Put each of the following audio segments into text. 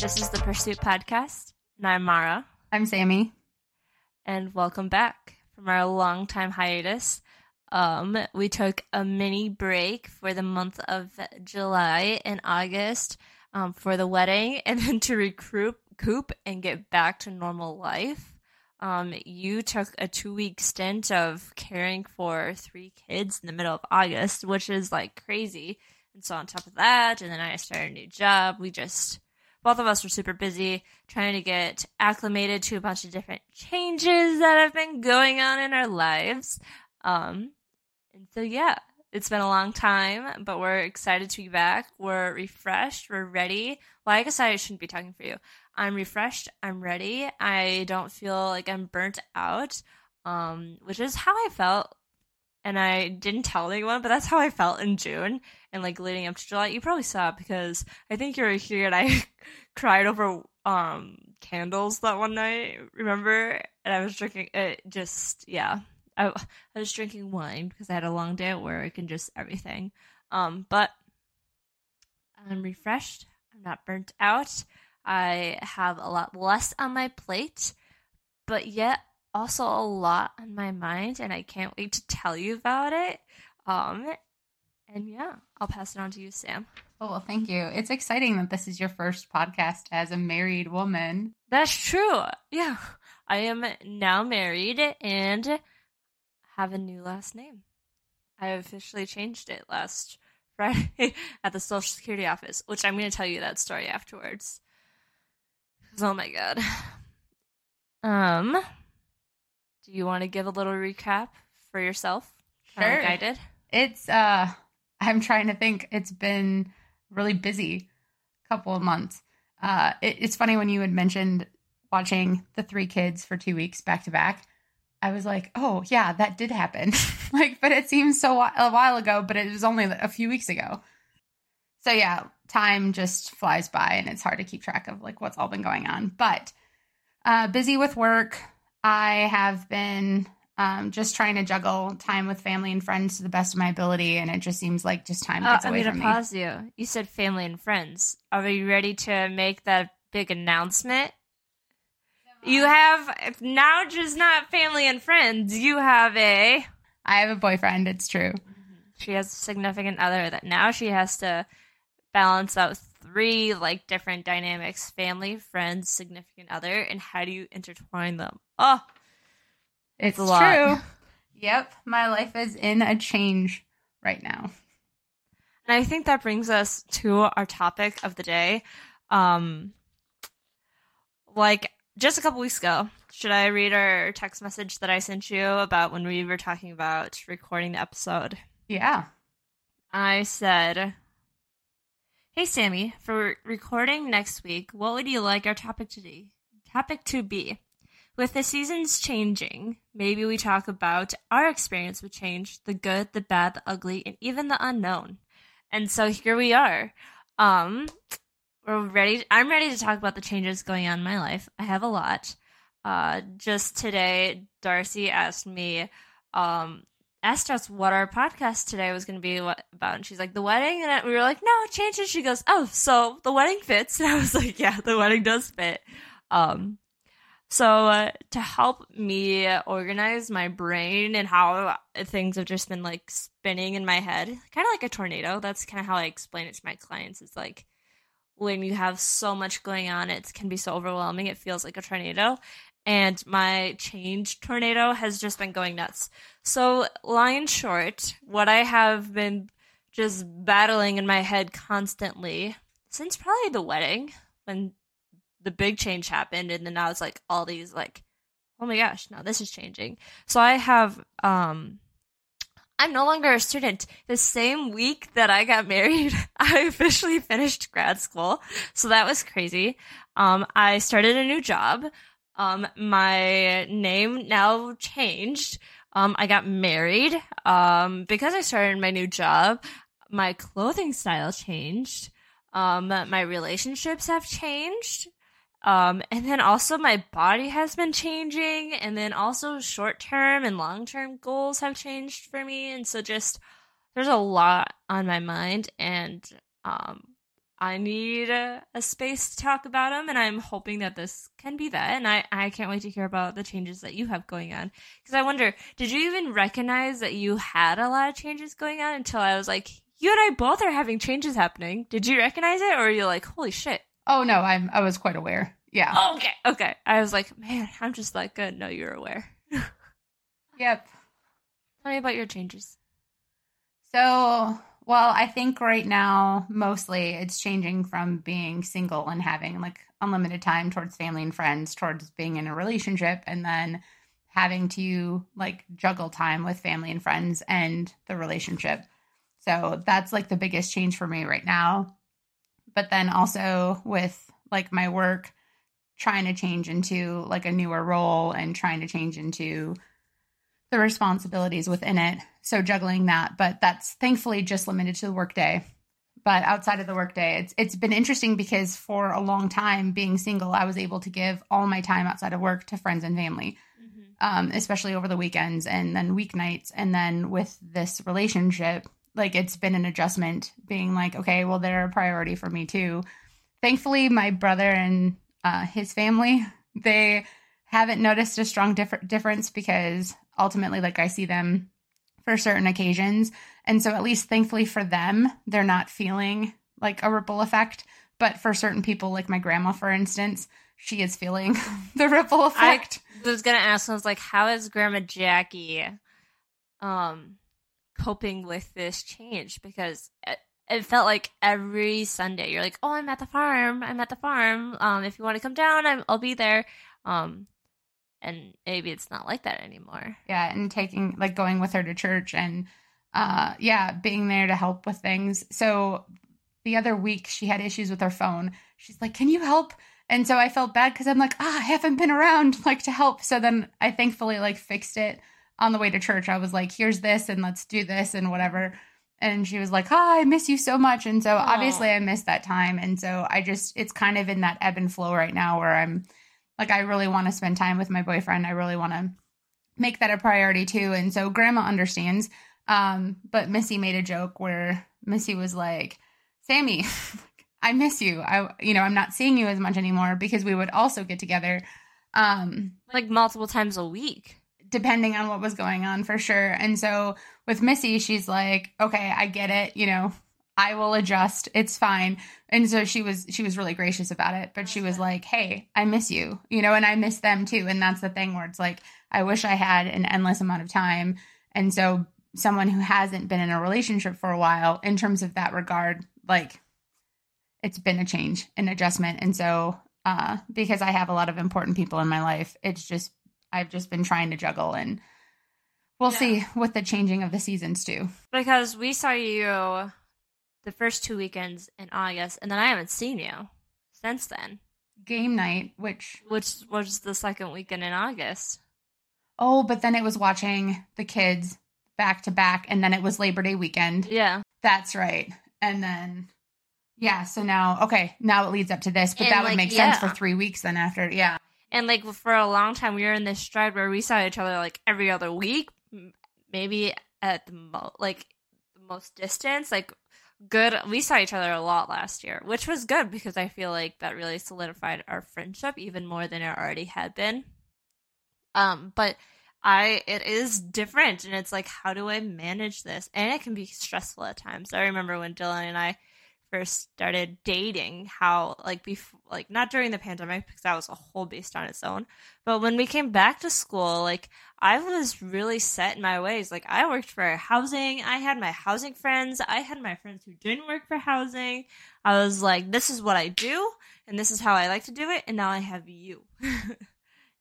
This is the Pursuit Podcast, and I'm Mara. I'm Sammy. And welcome back from our long time hiatus. Um, we took a mini break for the month of July and August um, for the wedding, and then to recruit, coop, and get back to normal life. Um, you took a two week stint of caring for three kids in the middle of August, which is like crazy. And so on top of that, and then I started a new job. We just both of us were super busy trying to get acclimated to a bunch of different changes that have been going on in our lives. Um, and so yeah, it's been a long time, but we're excited to be back. We're refreshed. We're ready. Well, I guess I shouldn't be talking for you. I'm refreshed. I'm ready. I don't feel like I'm burnt out, um, which is how I felt. And I didn't tell anyone, but that's how I felt in June and like leading up to July. You probably saw it because I think you were here and I cried over um candles that one night. Remember? And I was drinking it. Just yeah, I I was drinking wine because I had a long day at work and just everything. Um, but I'm refreshed. I'm not burnt out. I have a lot less on my plate, but yet also a lot on my mind, and I can't wait to tell you about it. Um, and yeah, I'll pass it on to you, Sam. Oh, well, thank you. It's exciting that this is your first podcast as a married woman. That's true. Yeah. I am now married and have a new last name. I officially changed it last Friday at the Social Security office, which I'm going to tell you that story afterwards. Oh my god. Um, do you want to give a little recap for yourself? Sure. Like I did. It's uh, I'm trying to think. It's been really busy couple of months. Uh, it, it's funny when you had mentioned watching the three kids for two weeks back to back. I was like, oh yeah, that did happen. like, but it seems so a while ago, but it was only a few weeks ago. So yeah, time just flies by and it's hard to keep track of like what's all been going on. But uh, busy with work. I have been um, just trying to juggle time with family and friends to the best of my ability, and it just seems like just time gets uh, away I'm from gonna me. pause you. You said family and friends. Are we ready to make that big announcement? You have now just not family and friends. You have a I have a boyfriend. It's true. she has a significant other that now she has to balance out three like different dynamics family friends significant other and how do you intertwine them oh It's a lot. true. Yep, my life is in a change right now. and i think that brings us to our topic of the day um like just a couple weeks ago should i read our text message that i sent you about when we were talking about recording the episode Yeah. I said, Hey Sammy, for recording next week, what would you like our topic to be? Topic to be. With the seasons changing, maybe we talk about our experience with change, the good, the bad, the ugly, and even the unknown. And so here we are. Um we're ready I'm ready to talk about the changes going on in my life. I have a lot. Uh just today Darcy asked me um asked us what our podcast today was going to be about, and she's like, "The wedding," and we were like, "No, changes." She goes, "Oh, so the wedding fits?" And I was like, "Yeah, the wedding does fit." Um, so uh, to help me organize my brain and how things have just been like spinning in my head, kind of like a tornado. That's kind of how I explain it to my clients. It's like when you have so much going on, it can be so overwhelming. It feels like a tornado and my change tornado has just been going nuts. So, line short, what I have been just battling in my head constantly since probably the wedding when the big change happened, and then now it's like all these like, oh my gosh, now this is changing. So I have um. I'm no longer a student. The same week that I got married, I officially finished grad school. So that was crazy. Um, I started a new job. Um, my name now changed. Um, I got married. Um, because I started my new job, my clothing style changed. Um, my relationships have changed. Um, and then also my body has been changing, and then also short term and long term goals have changed for me. And so just there's a lot on my mind, and um, I need a, a, space to talk about them, and I'm hoping that this can be that. And I, I can't wait to hear about the changes that you have going on. Because I wonder, did you even recognize that you had a lot of changes going on until I was like, you and I both are having changes happening. Did you recognize it, or are you like, holy shit? Oh no, I'm I was quite aware. Yeah. Oh, okay, okay. I was like, man, I'm just like, good. No, you're aware. yep. Tell me about your changes. So well, I think right now, mostly it's changing from being single and having like unlimited time towards family and friends, towards being in a relationship, and then having to like juggle time with family and friends and the relationship. So that's like the biggest change for me right now. But then also with like my work, trying to change into like a newer role and trying to change into the responsibilities within it. So juggling that, but that's thankfully just limited to the workday. But outside of the workday, it's it's been interesting because for a long time, being single, I was able to give all my time outside of work to friends and family, mm-hmm. um, especially over the weekends and then weeknights. And then with this relationship, like it's been an adjustment, being like, okay, well, they're a priority for me too. Thankfully, my brother and uh, his family, they haven't noticed a strong diff- difference because ultimately like I see them for certain occasions. And so at least thankfully for them, they're not feeling like a ripple effect. But for certain people, like my grandma, for instance, she is feeling the ripple effect. I was gonna ask, I was like, how is Grandma Jackie um coping with this change? Because it, it felt like every Sunday you're like, oh, I'm at the farm. I'm at the farm. Um, if you want to come down, I'm, I'll be there. Um, and maybe it's not like that anymore yeah and taking like going with her to church and uh yeah being there to help with things so the other week she had issues with her phone she's like can you help and so i felt bad because i'm like ah i haven't been around like to help so then i thankfully like fixed it on the way to church i was like here's this and let's do this and whatever and she was like oh i miss you so much and so Aww. obviously i missed that time and so i just it's kind of in that ebb and flow right now where i'm like I really want to spend time with my boyfriend. I really want to make that a priority too. And so grandma understands. Um, but Missy made a joke where Missy was like, Sammy, I miss you. I you know, I'm not seeing you as much anymore because we would also get together um like multiple times a week depending on what was going on for sure. And so with Missy, she's like, "Okay, I get it, you know, I will adjust. It's fine. And so she was she was really gracious about it, but she was like, "Hey, I miss you." You know, and I miss them too. And that's the thing where it's like I wish I had an endless amount of time. And so someone who hasn't been in a relationship for a while in terms of that regard, like it's been a change, an adjustment. And so uh because I have a lot of important people in my life, it's just I've just been trying to juggle and we'll yeah. see what the changing of the seasons do. Because we saw you the first two weekends in August, and then I haven't seen you since then. Game night, which which was the second weekend in August. Oh, but then it was watching the kids back to back, and then it was Labor Day weekend. Yeah, that's right. And then yeah, so now okay, now it leads up to this, but and that like, would make yeah. sense for three weeks then after. Yeah, and like for a long time, we were in this stride where we saw each other like every other week, maybe at the mo- like the most distance, like good we saw each other a lot last year which was good because i feel like that really solidified our friendship even more than it already had been. Um but i it is different and it's like how do i manage this? And it can be stressful at times. I remember when dylan and i first started dating how like before like not during the pandemic because that was a whole beast on its own but when we came back to school like i was really set in my ways. Like i worked for housing i had my housing friends i had my friends who didn't work for housing. I was like this is what i do and this is how i like to do it and now i have you.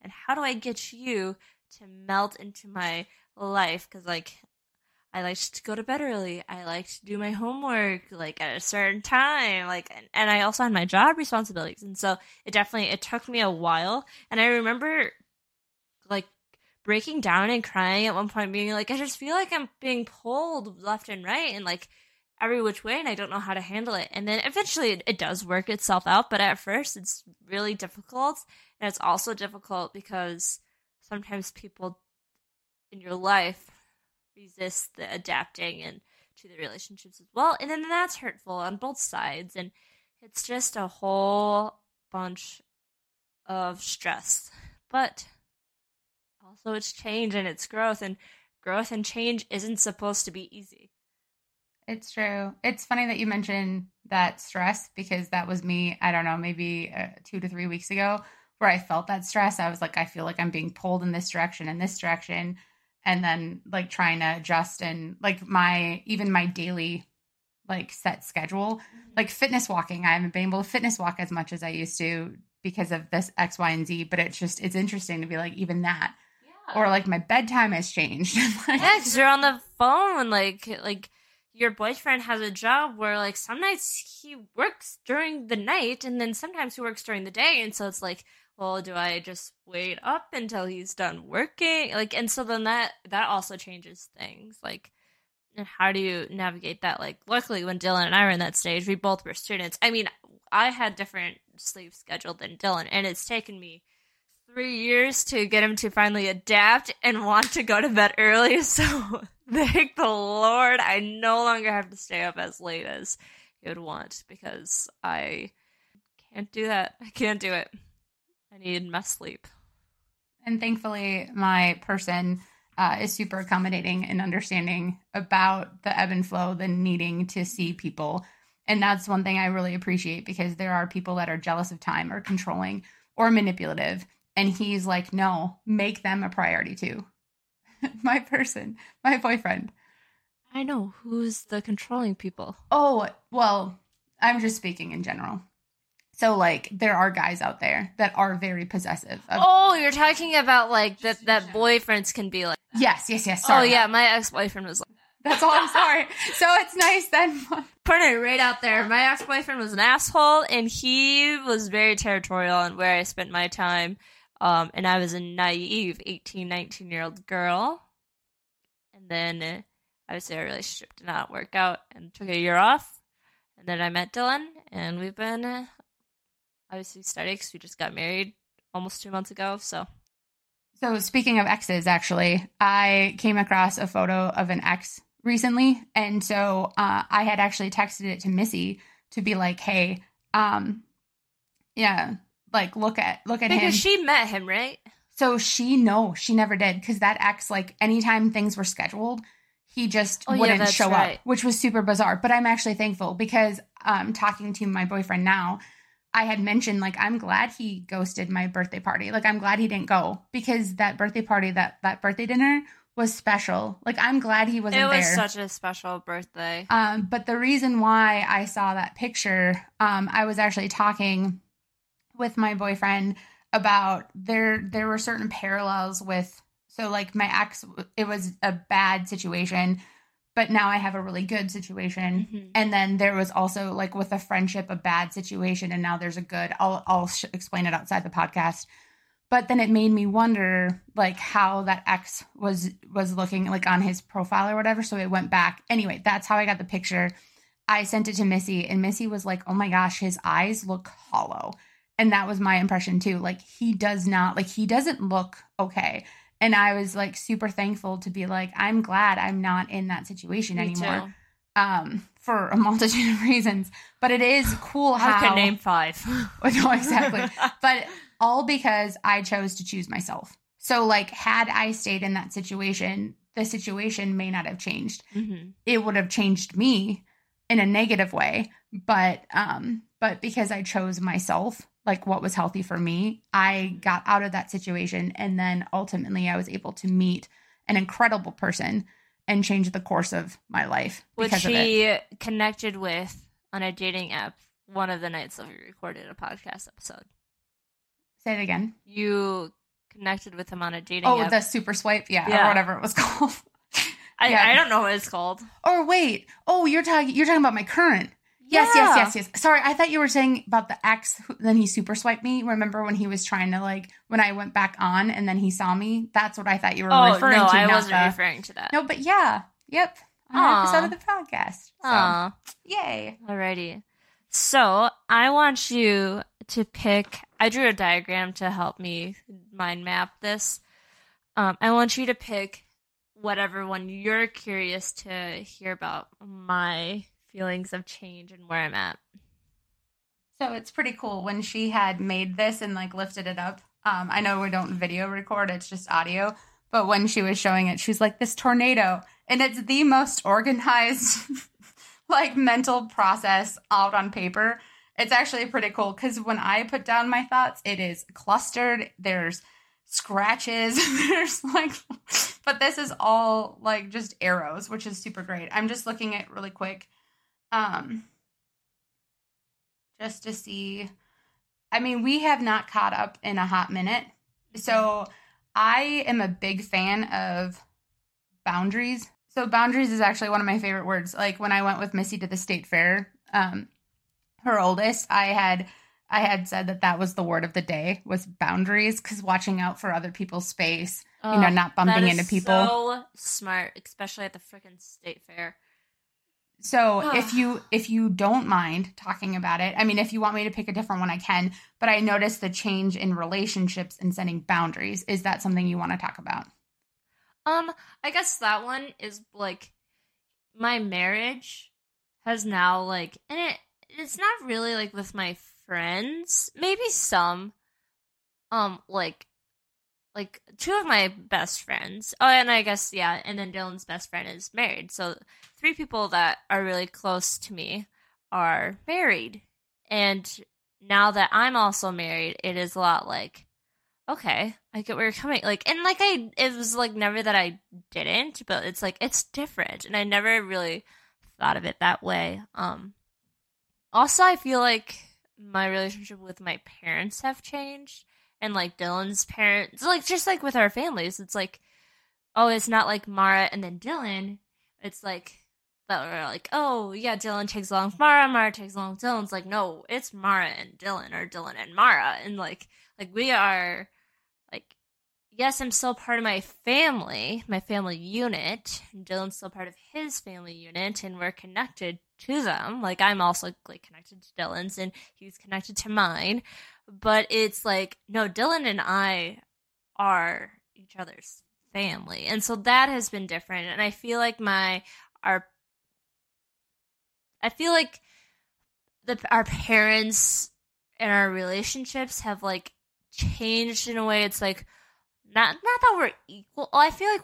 And how do i get you to melt into my life? Because like I liked to go to bed early. I liked to do my homework like at a certain time. Like, and I also had my job responsibilities, and so it definitely it took me a while. And I remember like breaking down and crying at one point, being like, I just feel like I'm being pulled left and right, and like every which way, and I don't know how to handle it. And then eventually, it, it does work itself out. But at first, it's really difficult, and it's also difficult because sometimes people in your life resist the adapting and to the relationships as well and then that's hurtful on both sides and It's just a whole bunch of stress. But also it's change and it's growth and growth and change isn't supposed to be easy. It's true. It's funny that you mentioned that stress because that was me, I don't know, maybe uh, 2 to 3 weeks ago where I felt that stress. I was like I feel like I'm being pulled in this direction and this direction and then like trying to adjust and like my even my daily like set schedule mm-hmm. like fitness walking i haven't been able to fitness walk as much as i used to because of this x y and z but it's just it's interesting to be like even that yeah. or like my bedtime has changed like, yeah because you're on the phone like like your boyfriend has a job where like some nights he works during the night and then sometimes he works during the day and so it's like well do i just wait up until he's done working? Like and so then that that also changes things like how do you navigate that? Like luckily when dylan and i were in that stage we both were students. I mean i had different sleep schedule than dylan and it's taken me three years to get him to finally adapt and want to go to bed early. So thank the lord i no longer have to stay up as late as he would want because i can't do that. I can't do it I need my sleep. And thankfully, my person uh, is super accommodating and understanding about the ebb and flow, the needing to see people. And that's one thing I really appreciate because there are people that are jealous of time or controlling or manipulative. And he's like, no, make them a priority too. my person, my boyfriend. I know. Who's the controlling people? Oh, well, I'm just speaking in general. So like there are guys out there that are very possessive. Of- oh, you're talking about like that that boyfriends can be like Yes, yes, yes. Oh, sorry. Oh yeah, my ex-boyfriend was like That's all I'm sorry. so it's nice then putting it right out there. My ex-boyfriend was an asshole and he was very territorial on where I spent my time. Um, and I was a naive 18, 19 year old girl. And then uh, obviously our relationship did not work out and took a year off. And then I met Dylan and we've been uh, obviously started because we just got married almost two months ago. So, so speaking of exes, actually, I came across a photo of an ex recently, and so uh, I had actually texted it to Missy to be like, "Hey, um, yeah, like look at look at because him." Because she met him, right? So she no, she never did because that ex, like, anytime things were scheduled, he just oh, wouldn't yeah, show right. up, which was super bizarre. But I'm actually thankful because um, talking to my boyfriend now, I had mentioned like I'm glad he ghosted my birthday party. Like I'm glad he didn't go because that birthday party that that birthday dinner was special. Like I'm glad he wasn't there. It was there. such a special birthday. Um but the reason why I saw that picture um I was actually talking with my boyfriend about there there were certain parallels with so like my ex it was a bad situation but now I have a really good situation. Mm-hmm. And then there was also like with a friendship a bad situation and now there's a good. I'll I'll sh- explain it outside the podcast. But then it made me wonder like how that ex was was looking like on his profile or whatever. So it went back. Anyway, that's how I got the picture. I sent it to Missy and Missy was like, "Oh my gosh, his eyes look hollow." And that was my impression too. Like he does not like he doesn't look okay and I was like super thankful to be like, I'm glad I'm not in that situation Me anymore. Too. Um, for a multitude of reasons. But it is cool how I can name five. no, exactly. but all because I chose to choose myself. So like had I stayed in that situation, the situation may not have changed. Mm-hmm. It would have changed me in a negative way. But um, but because I chose myself, like what was healthy for me, I got out of that situation. And then ultimately, I was able to meet an incredible person and change the course of my life. Which she connected with on a dating app one of the nights that we recorded a podcast episode. Say it again. You connected with him on a dating oh, app. the super swipe, yeah, yeah. or whatever it was called. I, yeah. I don't know what it's called. Or wait, oh, you're talking you're talking about my current. Yes, yeah. yes, yes, yes. Sorry, I thought you were saying about the ex. Who, then he super swiped me. Remember when he was trying to like when I went back on and then he saw me? That's what I thought you were oh, referring no, to. I wasn't the, referring to that. No, but yeah, yep. An episode of the podcast. So, Aww. yay! Alrighty. So I want you to pick. I drew a diagram to help me mind map this. Um, I want you to pick whatever one you're curious to hear about my feelings of change and where I'm at. So it's pretty cool when she had made this and like lifted it up. Um, I know we don't video record, it's just audio. But when she was showing it, she's like, this tornado. And it's the most organized, like mental process out on paper. It's actually pretty cool because when I put down my thoughts, it is clustered. There's scratches. There's like, but this is all like just arrows, which is super great. I'm just looking at really quick. Um, just to see. I mean, we have not caught up in a hot minute. So I am a big fan of boundaries. So boundaries is actually one of my favorite words. Like when I went with Missy to the state fair, um, her oldest, I had I had said that that was the word of the day was boundaries because watching out for other people's space, oh, you know, not bumping into people. So smart, especially at the freaking state fair. So if you if you don't mind talking about it, I mean, if you want me to pick a different one, I can. But I noticed the change in relationships and setting boundaries. Is that something you want to talk about? Um, I guess that one is like my marriage has now like, and it it's not really like with my friends, maybe some, um, like like two of my best friends. Oh, and I guess yeah, and then Dylan's best friend is married. So three people that are really close to me are married. And now that I'm also married, it is a lot like okay, I get where you're coming. Like, and like I, it was like never that I didn't, but it's like it's different, and I never really thought of it that way. Um, also, I feel like my relationship with my parents have changed and like Dylan's parents, like just like with our families, it's like, oh, it's not like Mara and then Dylan. It's like that we're like, oh yeah, Dylan takes along Mara, Mara takes along Dylan's like, no, it's Mara and Dylan or Dylan and Mara, and like like we are like yes, I'm still part of my family, my family unit, Dylan's still part of his family unit, and we're connected to them. Like I'm also like connected to Dylan's, and he's connected to mine. But it's like no dylan and i are each other's family. And so that has been different. And i feel like my our i feel like the our parents and our relationships have like changed in a way. It's like not not that we're equal oh, i feel like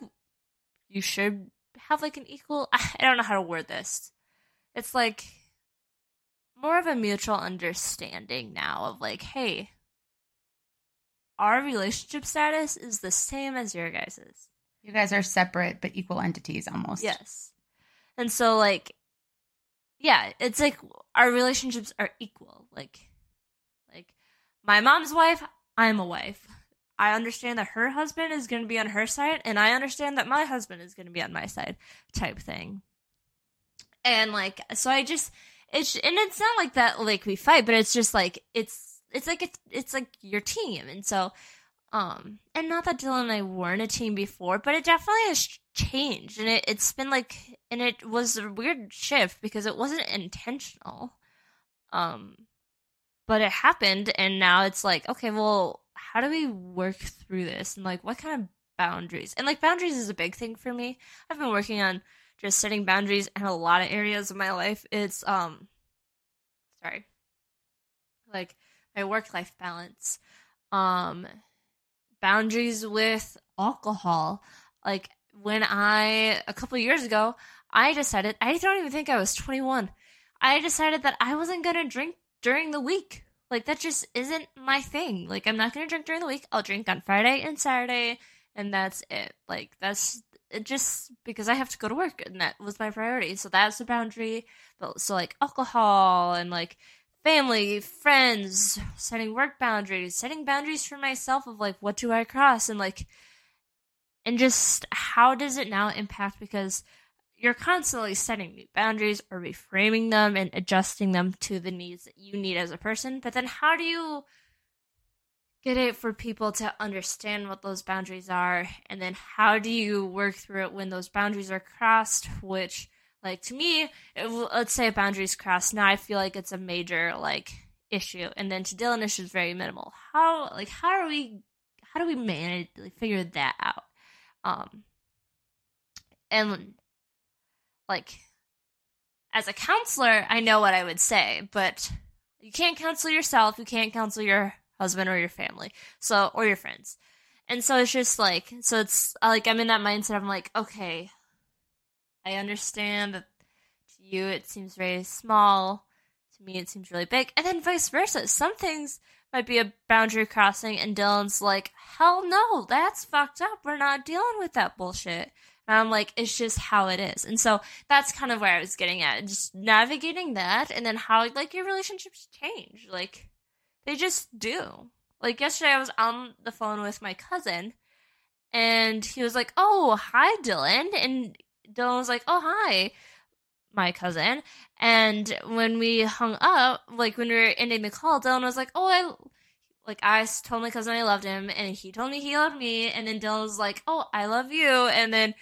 you should have like an equal i don't know how to word this it's like more of a mutual understanding now of like, hey, our relationship status is the same as your guys's. You guys are separate but equal entities almost. Yes. And so like yeah, it's like our relationships are equal. Like like my mom's wife, I'm a wife. I understand that her husband is going to be on her side and I understand that my husband is going to be on my side type thing. And like so I just it's and it's not like that like we fight, but it's just like it's it's like it's, it's like your team, and so um and not that Dylan and I weren't a team before, but it definitely has changed, and it it's been like and it was a weird shift because it wasn't intentional, um, but it happened, and now it's like okay, well, how do we work through this, and like what kind of boundaries, and like boundaries is a big thing for me. I've been working on just setting boundaries in a lot of areas of my life. It's um sorry. Like my work life balance. Um boundaries with alcohol. Like when I a couple years ago, I decided I don't even think I was 21. I decided that I wasn't going to drink during the week. Like that just isn't my thing. Like I'm not going to drink during the week. I'll drink on Friday and Saturday and that's it. Like that's it just because I have to go to work and that was my priority. So that's the boundary. But so like alcohol and like family, friends, setting work boundaries, setting boundaries for myself of like what do I cross and like and just how does it now impact because you're constantly setting new boundaries or reframing them and adjusting them to the needs that you need as a person. But then how do you get it for people to understand what those boundaries are? And then how do you work through it when those boundaries are crossed which like to me it, let's say a boundary's crossed now i feel like it's a major like issue. And then to dylan it's just very minimal. How like how are we how do we manage like, figure that out? Um and like as a counselor i know what i would say but You can't counsel yourself. You can't counsel your husband or your family. So, or your friends. And so it's just like, so it's like, I'm in that mindset. I'm like, okay, I understand that to you it seems very small. To me, it seems really big. And then vice versa. Some things might be a boundary crossing, and Dylan's like, hell no, that's fucked up. We're not dealing with that bullshit. And I'm like, it's just how it is. And so that's kind of where I was getting at. Just navigating that and then how like your relationships change. Like they just do. Like yesterday I was on the phone with my cousin and he was like, Oh, hi Dylan and Dylan was like, Oh hi my cousin. And when we hung up, like when we were ending the call, Dylan was like, Oh, I like I told my cousin I loved him and he told me he loved me and then Dylan was like, "Oh, I love you." And then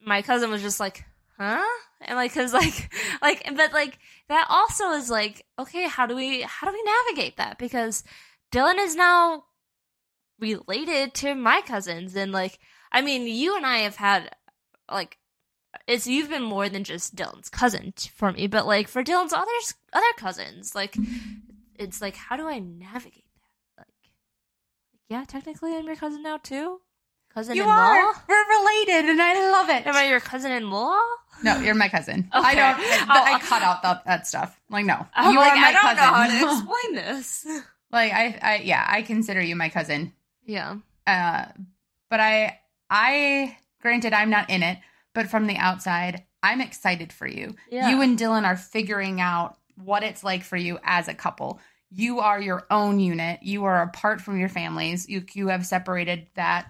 my cousin was just like, "Huh?" And like cuz like like but like that also is like, okay, how do we how do we navigate that? Because Dylan is now related to my cousins and like I mean, you and I have had like it's you've been more than just Dylan's cousin for me, but like for Dylan's other other cousins, like it's like how do I navigate that? Like, yeah, technically I'm your cousin now too. Cousin You in law. are. We're related, and I love it. Am I your cousin in law? No, you're my cousin. Okay. I don't. I, Oh. I cut out that, that stuff. Like, no, I'm you like, are my I don't cousin. know how to explain this. like, I, I, yeah, I consider you my cousin. yeah. Uh, but I, I, granted, I'm not in it, but from the outside, I'm excited for you. Yeah. You and Dylan are figuring out what it's like for you as a couple. You are your own unit. You are apart from your families. You, you have separated that.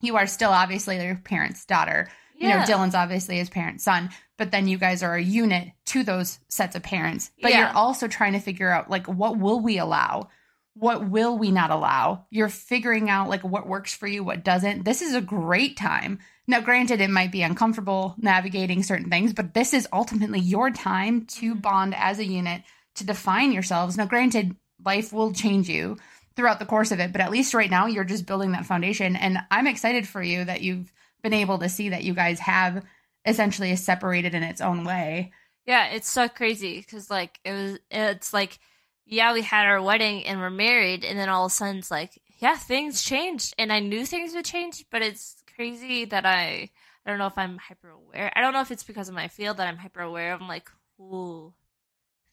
You are still obviously your parents' daughter. Yeah. you know dylan's obviously his parent's son but then you guys are a unit to those sets of parents but Yeah. you're also trying to figure out like what will we allow what will we not allow you're figuring out like what works for you what doesn't this is a great time now granted it might be uncomfortable navigating certain things but this is ultimately your time to Mhm. bond as a unit to define yourselves now granted life will change you throughout the course of it but at least right now you're just building that foundation and i'm excited for you that you've been able to see that you guys have essentially separated in its own way. Yeah, it's so crazy because like it was. It's like yeah, we had our wedding and we're married, and then all of a sudden it's like yeah, things changed, and I knew things would change, but it's crazy that I I don't know if I'm hyper aware. I don't know if it's because of my field that I'm hyper aware. I'm like, ooh,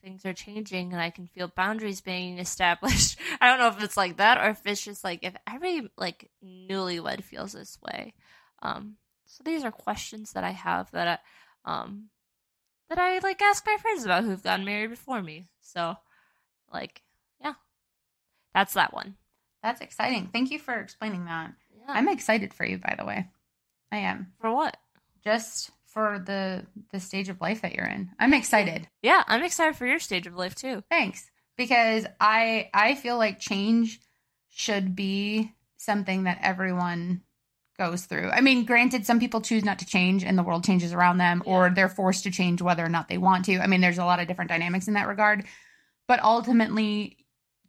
things are changing, and I can feel boundaries being established. I don't know if it's like that or if it's just like if every like newlywed feels this way. Um, so these are questions that I have that I um that I like ask my friends about who've gotten married before me. So, like, yeah, that's that one. That's exciting. Thank you for explaining that. Yeah. I'm excited for you by the way. I am. for what? Just for the the stage of life that you're in. I'm excited. Yeah, I'm excited for your stage of life too. Thanks. Because I I feel like change should be something that everyone goes through. I mean, granted some people choose not to change and the world changes around them or they're forced to change whether or not they want to. I mean, there's a lot of different dynamics in that regard. But ultimately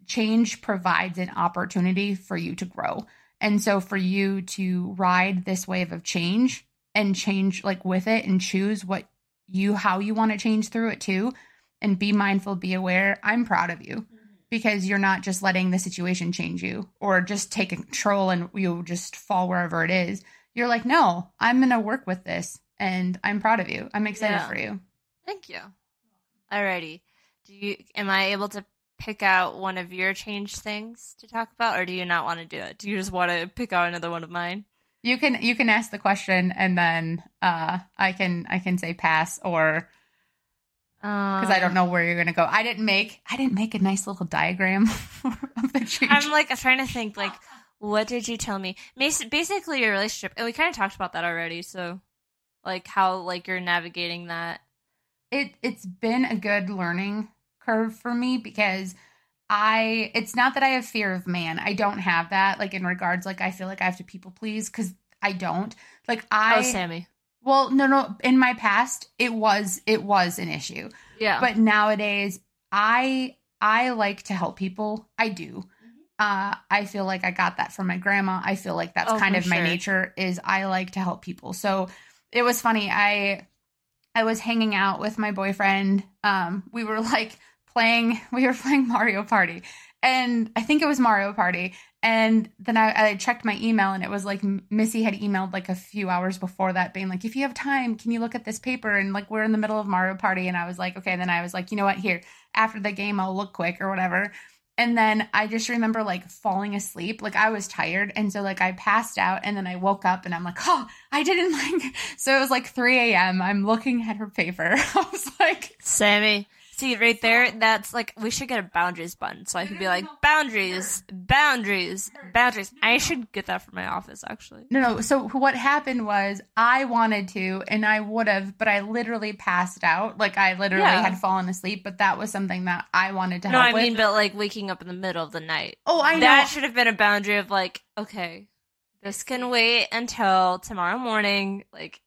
change provides an opportunity for you to grow. And so for you to ride this wave of change and change like with it and choose what you how you want to change through it too and be mindful, be aware. I'm proud of you mm-hmm. because you're not just letting the situation change you or just take control and you just fall wherever it is. You're like, no, I'm to work with this and I'm proud of you. I'm excited Yeah. for you. Thank you. Alrighty. Do you am I able to pick out one of your change things to talk about or do you not want to do it? Do you just want to pick out another one of mine? You can you can ask the question and then uh I can I can say pass or Because I don't know where you're gonna go. I didn't make I didn't make a nice little diagram of the change. I'm like trying to think like what did you tell me? Basically your relationship and we kind of talked about that already, so like how like you're navigating that. it it's been a good learning curve for me because I it's not that I have fear of man. I don't have that like in regards like I feel like I have to people please cuz I don't. Like I oh, Sammy. well no no in my past it was it was an issue. Yeah. But nowadays I I like to help people. I do. Uh I feel like I got that from my grandma. I feel like that's Oh, kind of my nature is I like to help people. So it was funny. I I was hanging out with my boyfriend. Um we were like playing we were playing Mario Party and I think it was Mario Party and then I, I checked my email and it was like Missy had emailed like a few hours before that being like if you have time can you look at this paper and like we're in the middle of Mario Party and I was like okay and then I was like you know what here after the game I'll look quick or whatever and then I just remember like falling asleep. Like I was tired. And so like I passed out and then I woke up and I'm like, oh, I didn't like. So it was like 3 a.m. I'm looking at her paper. I was like, Sammy. See right there, that's like we should get a boundaries button so I could be like boundaries, boundaries, boundaries. I should get that for my office actually. no, no. So what happened was I wanted to and I would have, but I literally passed out. Like I literally Yeah. had fallen asleep, but that was something that I wanted to No, help I mean, with. but like waking up in the middle of the night. oh, I know. That should have been a boundary of like, okay, this can wait until tomorrow morning. Like,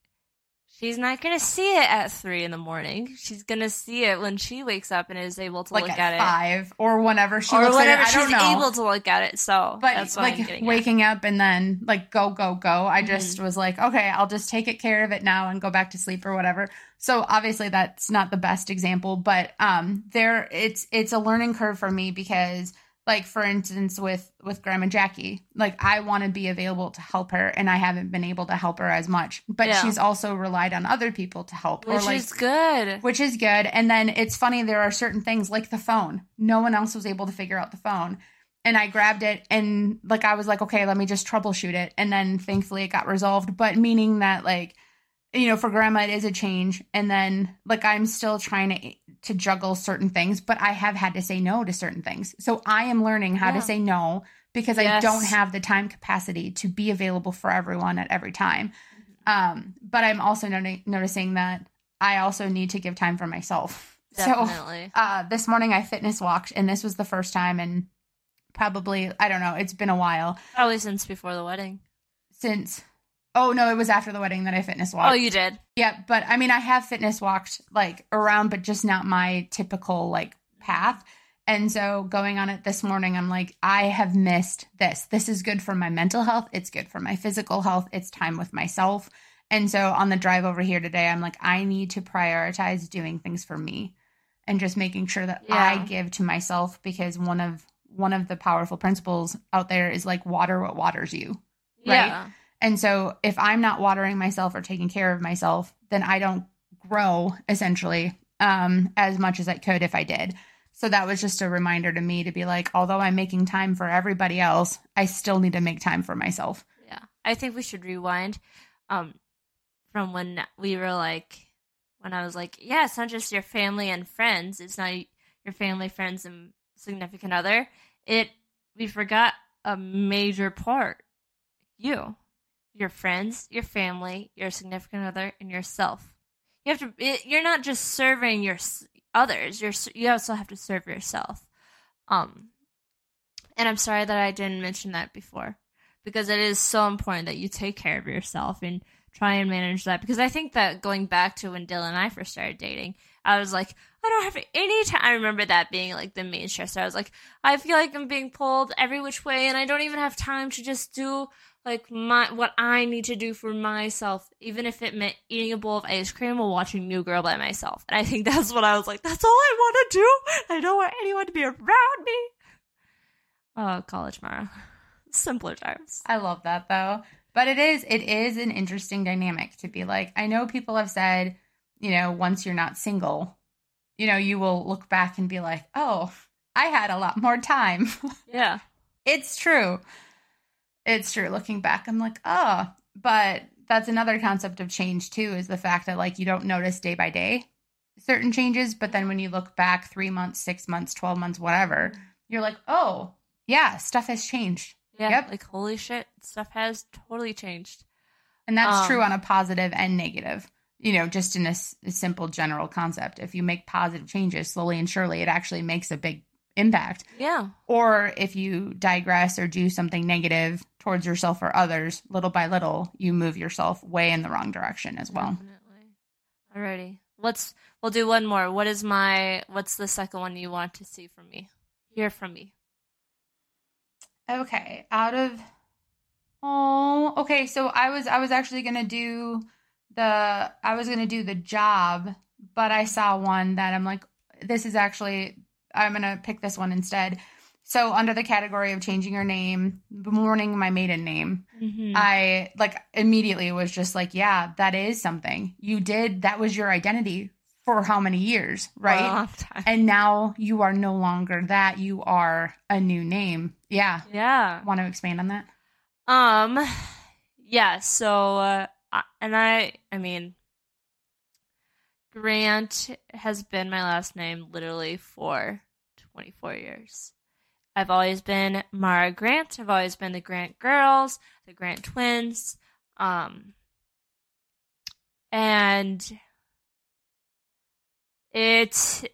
she's not gonna see it at three in the morning. She's gonna see it when she wakes up and is able to like look at, at, five or whenever she it, or looks whenever at it. She's able to look at it. So, but that's like getting at. waking up and then like go go go i just Mm-hmm. was like okay i'll just take it care of it now and go back to sleep or whatever so obviously that's not the best example but um there it's it's a learning curve for me because like for instance with with grandma jackie like i want to be available to help her and i haven't been able to help her as much but Yeah. she's also relied on other people to help Which like is good. which is good. And then it's funny, there are certain things like the phone. No one else was able to figure out the phone. And I grabbed it and like I was like, okay, let me just troubleshoot it. And then thankfully it got resolved. But meaning that like, you know, for grandma it is a change. And then like I'm still trying to to juggle certain things, but I have had to say no to certain things. So I am learning how Yeah. to say no because I don't have the time capacity to be available for everyone at every time. Um, but I'm also noti- noticing that I also need to give time for myself. So Definitely. uh, this morning I fitness walked, and this was the first time and probably I don't know. It's been a while Probably since before the wedding. since. Oh no, it was after the wedding that I fitness walked. Oh, you did. Yeah, but I mean, I have fitness walked like around, but just not my typical like path. And so going on it this morning, I'm like, I have missed this. This is good for my mental health. It's good for my physical health. It's time with myself. And so on the drive over here today, I'm like, I need to prioritize doing things for me and just making sure that I give to myself because one of one of the powerful principles out there is like water what waters you. Right. Yeah. And so if I'm not watering myself or taking care of myself, then I don't grow essentially um, as much as I could if I did. So that was just a reminder to me to be like, although I'm making time for everybody else, I still need to make time for myself. Yeah. I think we should rewind um from when we were like when I was like, yeah, it's not just your family and friends, it's not your family, friends and significant other. It we forgot a major part. You. Your friends, your family, your significant other and yourself. You have to it, you're not just serving your others, you're you also have to serve yourself. Um and I'm sorry that I didn't mention that before because it is so important that you take care of yourself and try and manage that. Because I think that going back to when Dylan and I first started dating, I was like, I don't have any time. I remember that being like the main stressor. I was like, I feel like I'm being pulled every which way, and I don't even have time to just do like my what I need to do for myself, even if it meant eating a bowl of ice cream or watching New Girl by myself. And I think that's what I was like. That's all I want to do. I don't want anyone to be around me. Oh, college Mara. Simpler times. I love that though. But it is it is an interesting dynamic to be like, I know people have said, you know, once you're not single, you know, you will look back and be like, "Oh, I had a lot more time." Yeah. it's true. It's true. Looking back, I'm like, oh, but that's another concept of change too, is the fact that like you don't notice day by day certain changes, but then when you look back three months, six months, 12 months, whatever, you're like, oh, yeah, stuff has changed. Yeah. Yep. Like, holy shit, stuff has totally changed. And that's Um, true on a positive and negative, you know, just in a, s- a simple general concept. If you make positive changes slowly and surely, it actually makes a big impact. Yeah. Or if you digress or do something negative towards yourself or others, little by little, you move yourself way in the wrong direction as well. Definitely. Alrighty. Let's, we'll do one more. What is my, what's the second one you want to see from me? Hear from me. Okay, out of Oh, okay, so I was I was actually going to do the I was to do the job, but I saw one that I'm like this is actually I'm gonna pick this one instead. So under the category of changing your name, mourning my maiden name, Mhm. I like immediately was just like, yeah, that is something you did. That was your identity for how many years, right? A long time. and now you are no longer that. You are a new name. Yeah. yeah. Want to expand on that? Um, yeah. So, uh, and I, I mean, Grant has been my last name literally for 24 years. I've always been Mara Grant. I've always been the Grant girls, the Grant twins. Um, and it,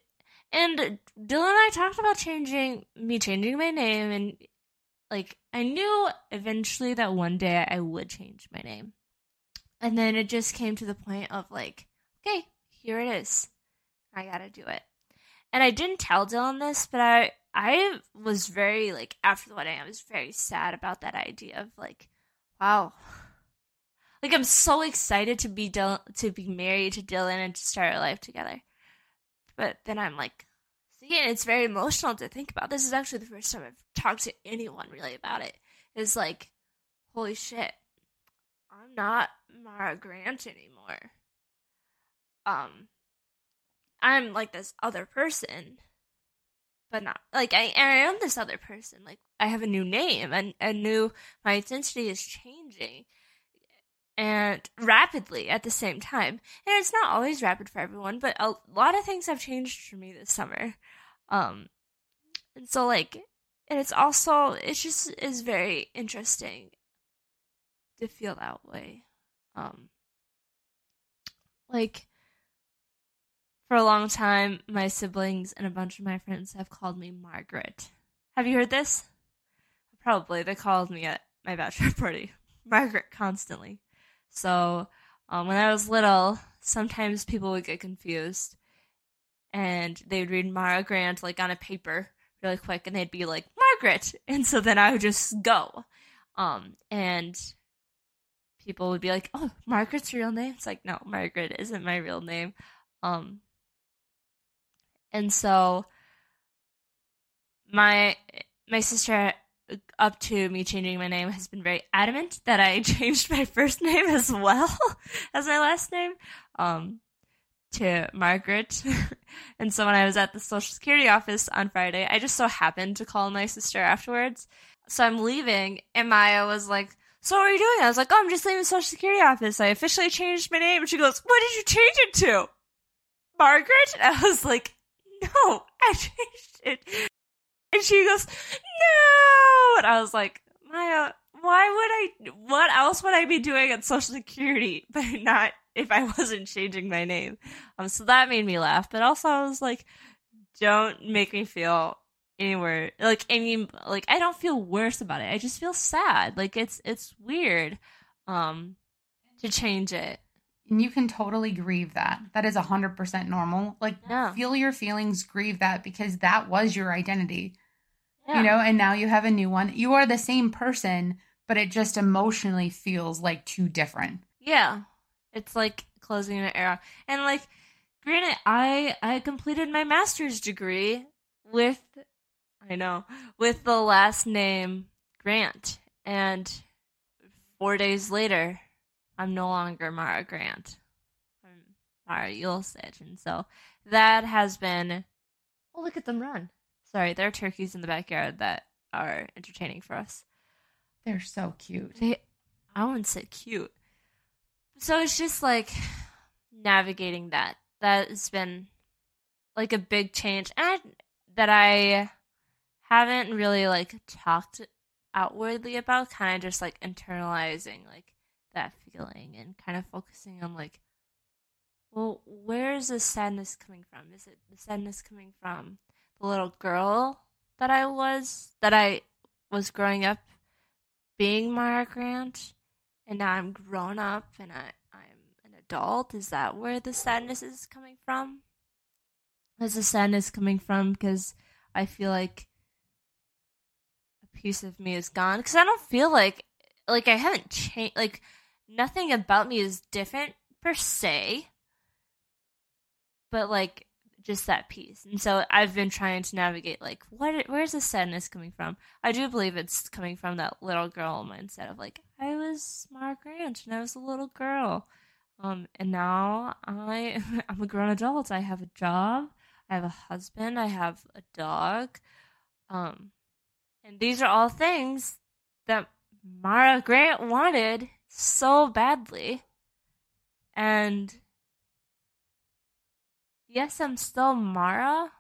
and Dylan and I talked about changing, me changing my name and like I knew eventually that one day I would change my name. And then it just came to the point of like, okay, here it is. I got to do it. And I didn't tell Dylan this, but I I was very like after the wedding, I was very sad about that idea of like, wow. Like I'm so excited to be Dylan, to be married to Dylan and to start our life together. But then I'm like, See, and it's very emotional to think about. This is actually the first time I've talked to anyone really about it. it. Is like, holy shit, I'm not Mara Grant anymore. Um, I'm like this other person, but not like I, I am this other person. Like I have a new name and a new my identity is changing and rapidly at the same time. And it's not always rapid for everyone, but a lot of things have changed for me this summer. Um and so like and it's also it just is very interesting to feel that way. Um like for a long time my siblings and a bunch of my friends have called me Margaret. Have you heard this? Probably. They called me at my bachelor party Margaret constantly. So um, when I was little, sometimes people would get confused, and they would read Mara Grant like on a paper really quick, and they'd be like Margaret, and so then I would just go, um, and people would be like, "Oh, Margaret's real name?" It's like, no, Margaret isn't my real name, um, and so my my sister up to me changing my name has been very adamant that I changed my first name as well as my last name um, to Margaret. and so when I was at the Social Security office on Friday, I just so happened to call my sister afterwards. So I'm leaving, and Maya was like, So what are you doing? I was like, Oh, I'm just leaving the Social Security office. I officially changed my name. And she goes, What did you change it to? Margaret? And I was like, No, I changed it. And she goes, no. And I was like, Maya, why would I, what else would I be doing at Social Security, but not if I wasn't changing my name? Um, so that made me laugh. But also I was like, don't make me feel anywhere, like, any, like, I don't feel worse about it. I just feel sad. Like, it's, it's weird, um, to change it. And you can totally grieve that. That is 100% normal. Like, Yeah. feel your feelings, grieve that because that was your identity, Yeah. you know, and now you have a new one. You are the same person, but it just emotionally feels like two different. Yeah. It's like closing an era. And like granted I I completed my master's degree with I know, with the last name Grant. And 4 days later, I'm no longer Mara Grant. I'm Mara Yulsich. And so that has been Oh, look at them run. Sorry, there are turkeys in the backyard that are entertaining for us. They're so cute. They, I wouldn't say cute. So it's just like navigating that. That has been like a big change, and that I haven't really like talked outwardly about. Kind of just like internalizing like that feeling and kind of focusing on like, well, where is this sadness coming from? Is it the sadness coming from the little girl that I was that I was growing up being Mara Grant, and now I'm grown up and I, I'm an adult. Is that where the sadness is coming from? Is the sadness coming from because I feel like a piece of me is gone? Because I don't feel like like I haven't changed. Like nothing about me is different per se, but like just that piece. And so I've been trying to navigate like what where's the sadness coming from? I do believe it's coming from that little girl mindset of like I was Mara Grant and I was a little girl. Um and now I I'm a grown adult. I have a job, I have a husband, I have a dog. Um and these are all things that Mara Grant wanted so badly. And yes, I'm still Mara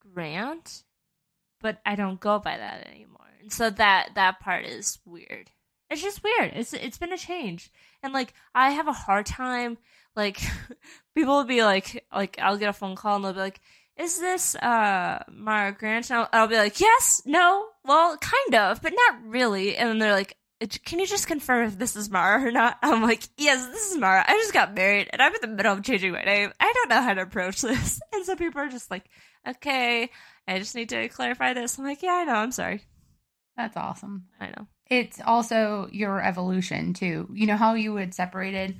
Grant, but I don't go by that anymore. And so that that part is weird. It's just weird. It's it's been a change. And like I have a hard time like people will be like like I'll get a phone call and they'll be like is this uh Mara Grant? And I'll, I'll be like, yes, no, well, kind of, but not really. And then they're like, can you just confirm if this is Mara or not? I'm like, yes, this is Mara. I just got married and I'm in the middle of changing my name. I don't know how to approach this. And some people are just like, okay, I just need to clarify this. I'm like, yeah, I know. I'm sorry. That's awesome. I know. It's also your evolution too. You know how you had separated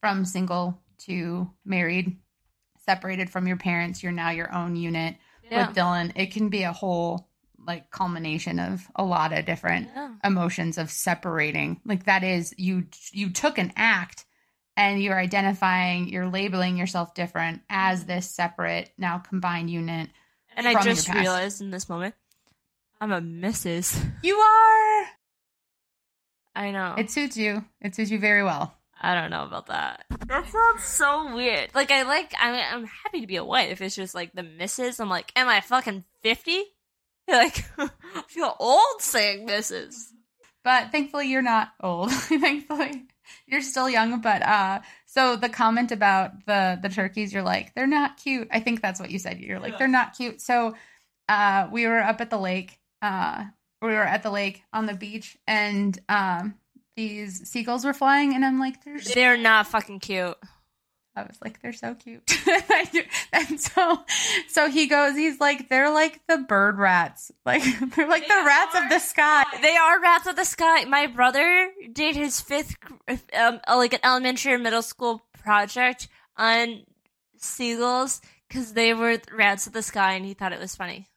from single to married, separated from your parents, you're now your own unit Yeah. with Dylan. It can be a whole like culmination of a lot of different Yeah. emotions of separating like that is you you took an act and you're identifying you're labeling yourself different as mm-hmm. this separate now combined unit And I just realized in this moment, I'm a Mrs. you are I know. it suits you it suits you very well I don't know about that. That sounds so weird. Like I like I'm I'm happy to be a wife. It's just like the missus. I'm like, am I fucking fifty? Like I feel old saying missus. but thankfully you're not old thankfully you're still young but uh so the comment about the the turkeys you're like they're not cute i think that's what you said you're like Yeah. they're not cute so uh we were up at the lake uh we were at the lake on the beach and um these seagulls were flying and i'm like they're They're not fucking cute. I was like, they're so cute. and so, so he goes, he's like, they're like the bird rats. Like, they're like They the rats of the sky. They are rats of the sky. My brother did his fifth, um, uh, like an elementary or middle school project on seagulls because they were rats of the sky, and he thought it was funny.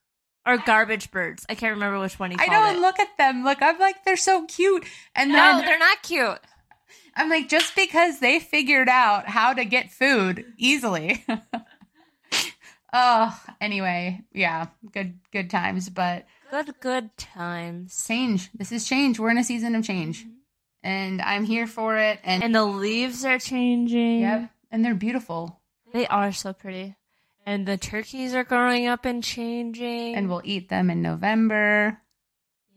Or garbage birds. I can't remember which one he I don't it. look at them. Look, I'm like, they're so cute. And no, then they're not cute. I'm like, just because they figured out how to get food easily. oh, anyway, yeah, good, good times. But Good, good times. change. This is change. We're in a season of change, mm-hmm. and I'm here for it. And, And the leaves are changing. yep, and they're beautiful. They are so pretty. And the turkeys are growing up and changing. And we'll eat them in November.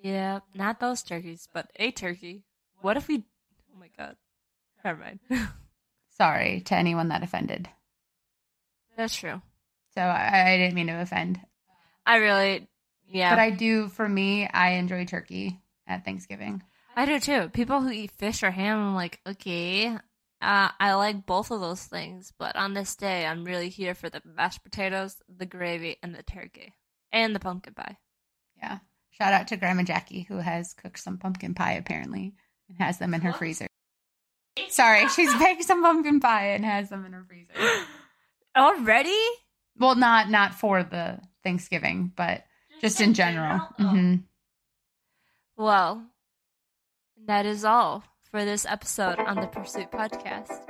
yeah, not those turkeys, but a turkey. What if we? Never mind. Sorry to anyone that offended. That's true. So I, I didn't mean to offend. I really, yeah, But I do, for me, I enjoy turkey at Thanksgiving. I do too. People who eat fish or ham, I'm like, okay, uh, I like both of those things, but on this day, I'm really here for the mashed potatoes, the gravy, and the turkey, and the pumpkin pie. Yeah. Shout out to Grandma Jackie, who has cooked some pumpkin pie apparently and has them in her freezer. Sorry, she's baked some pumpkin pie and has them in her freezer. Already? Well, not not for the Thanksgiving, but just in general. hmm Well, that is all for this episode on the Pursuit Podcast.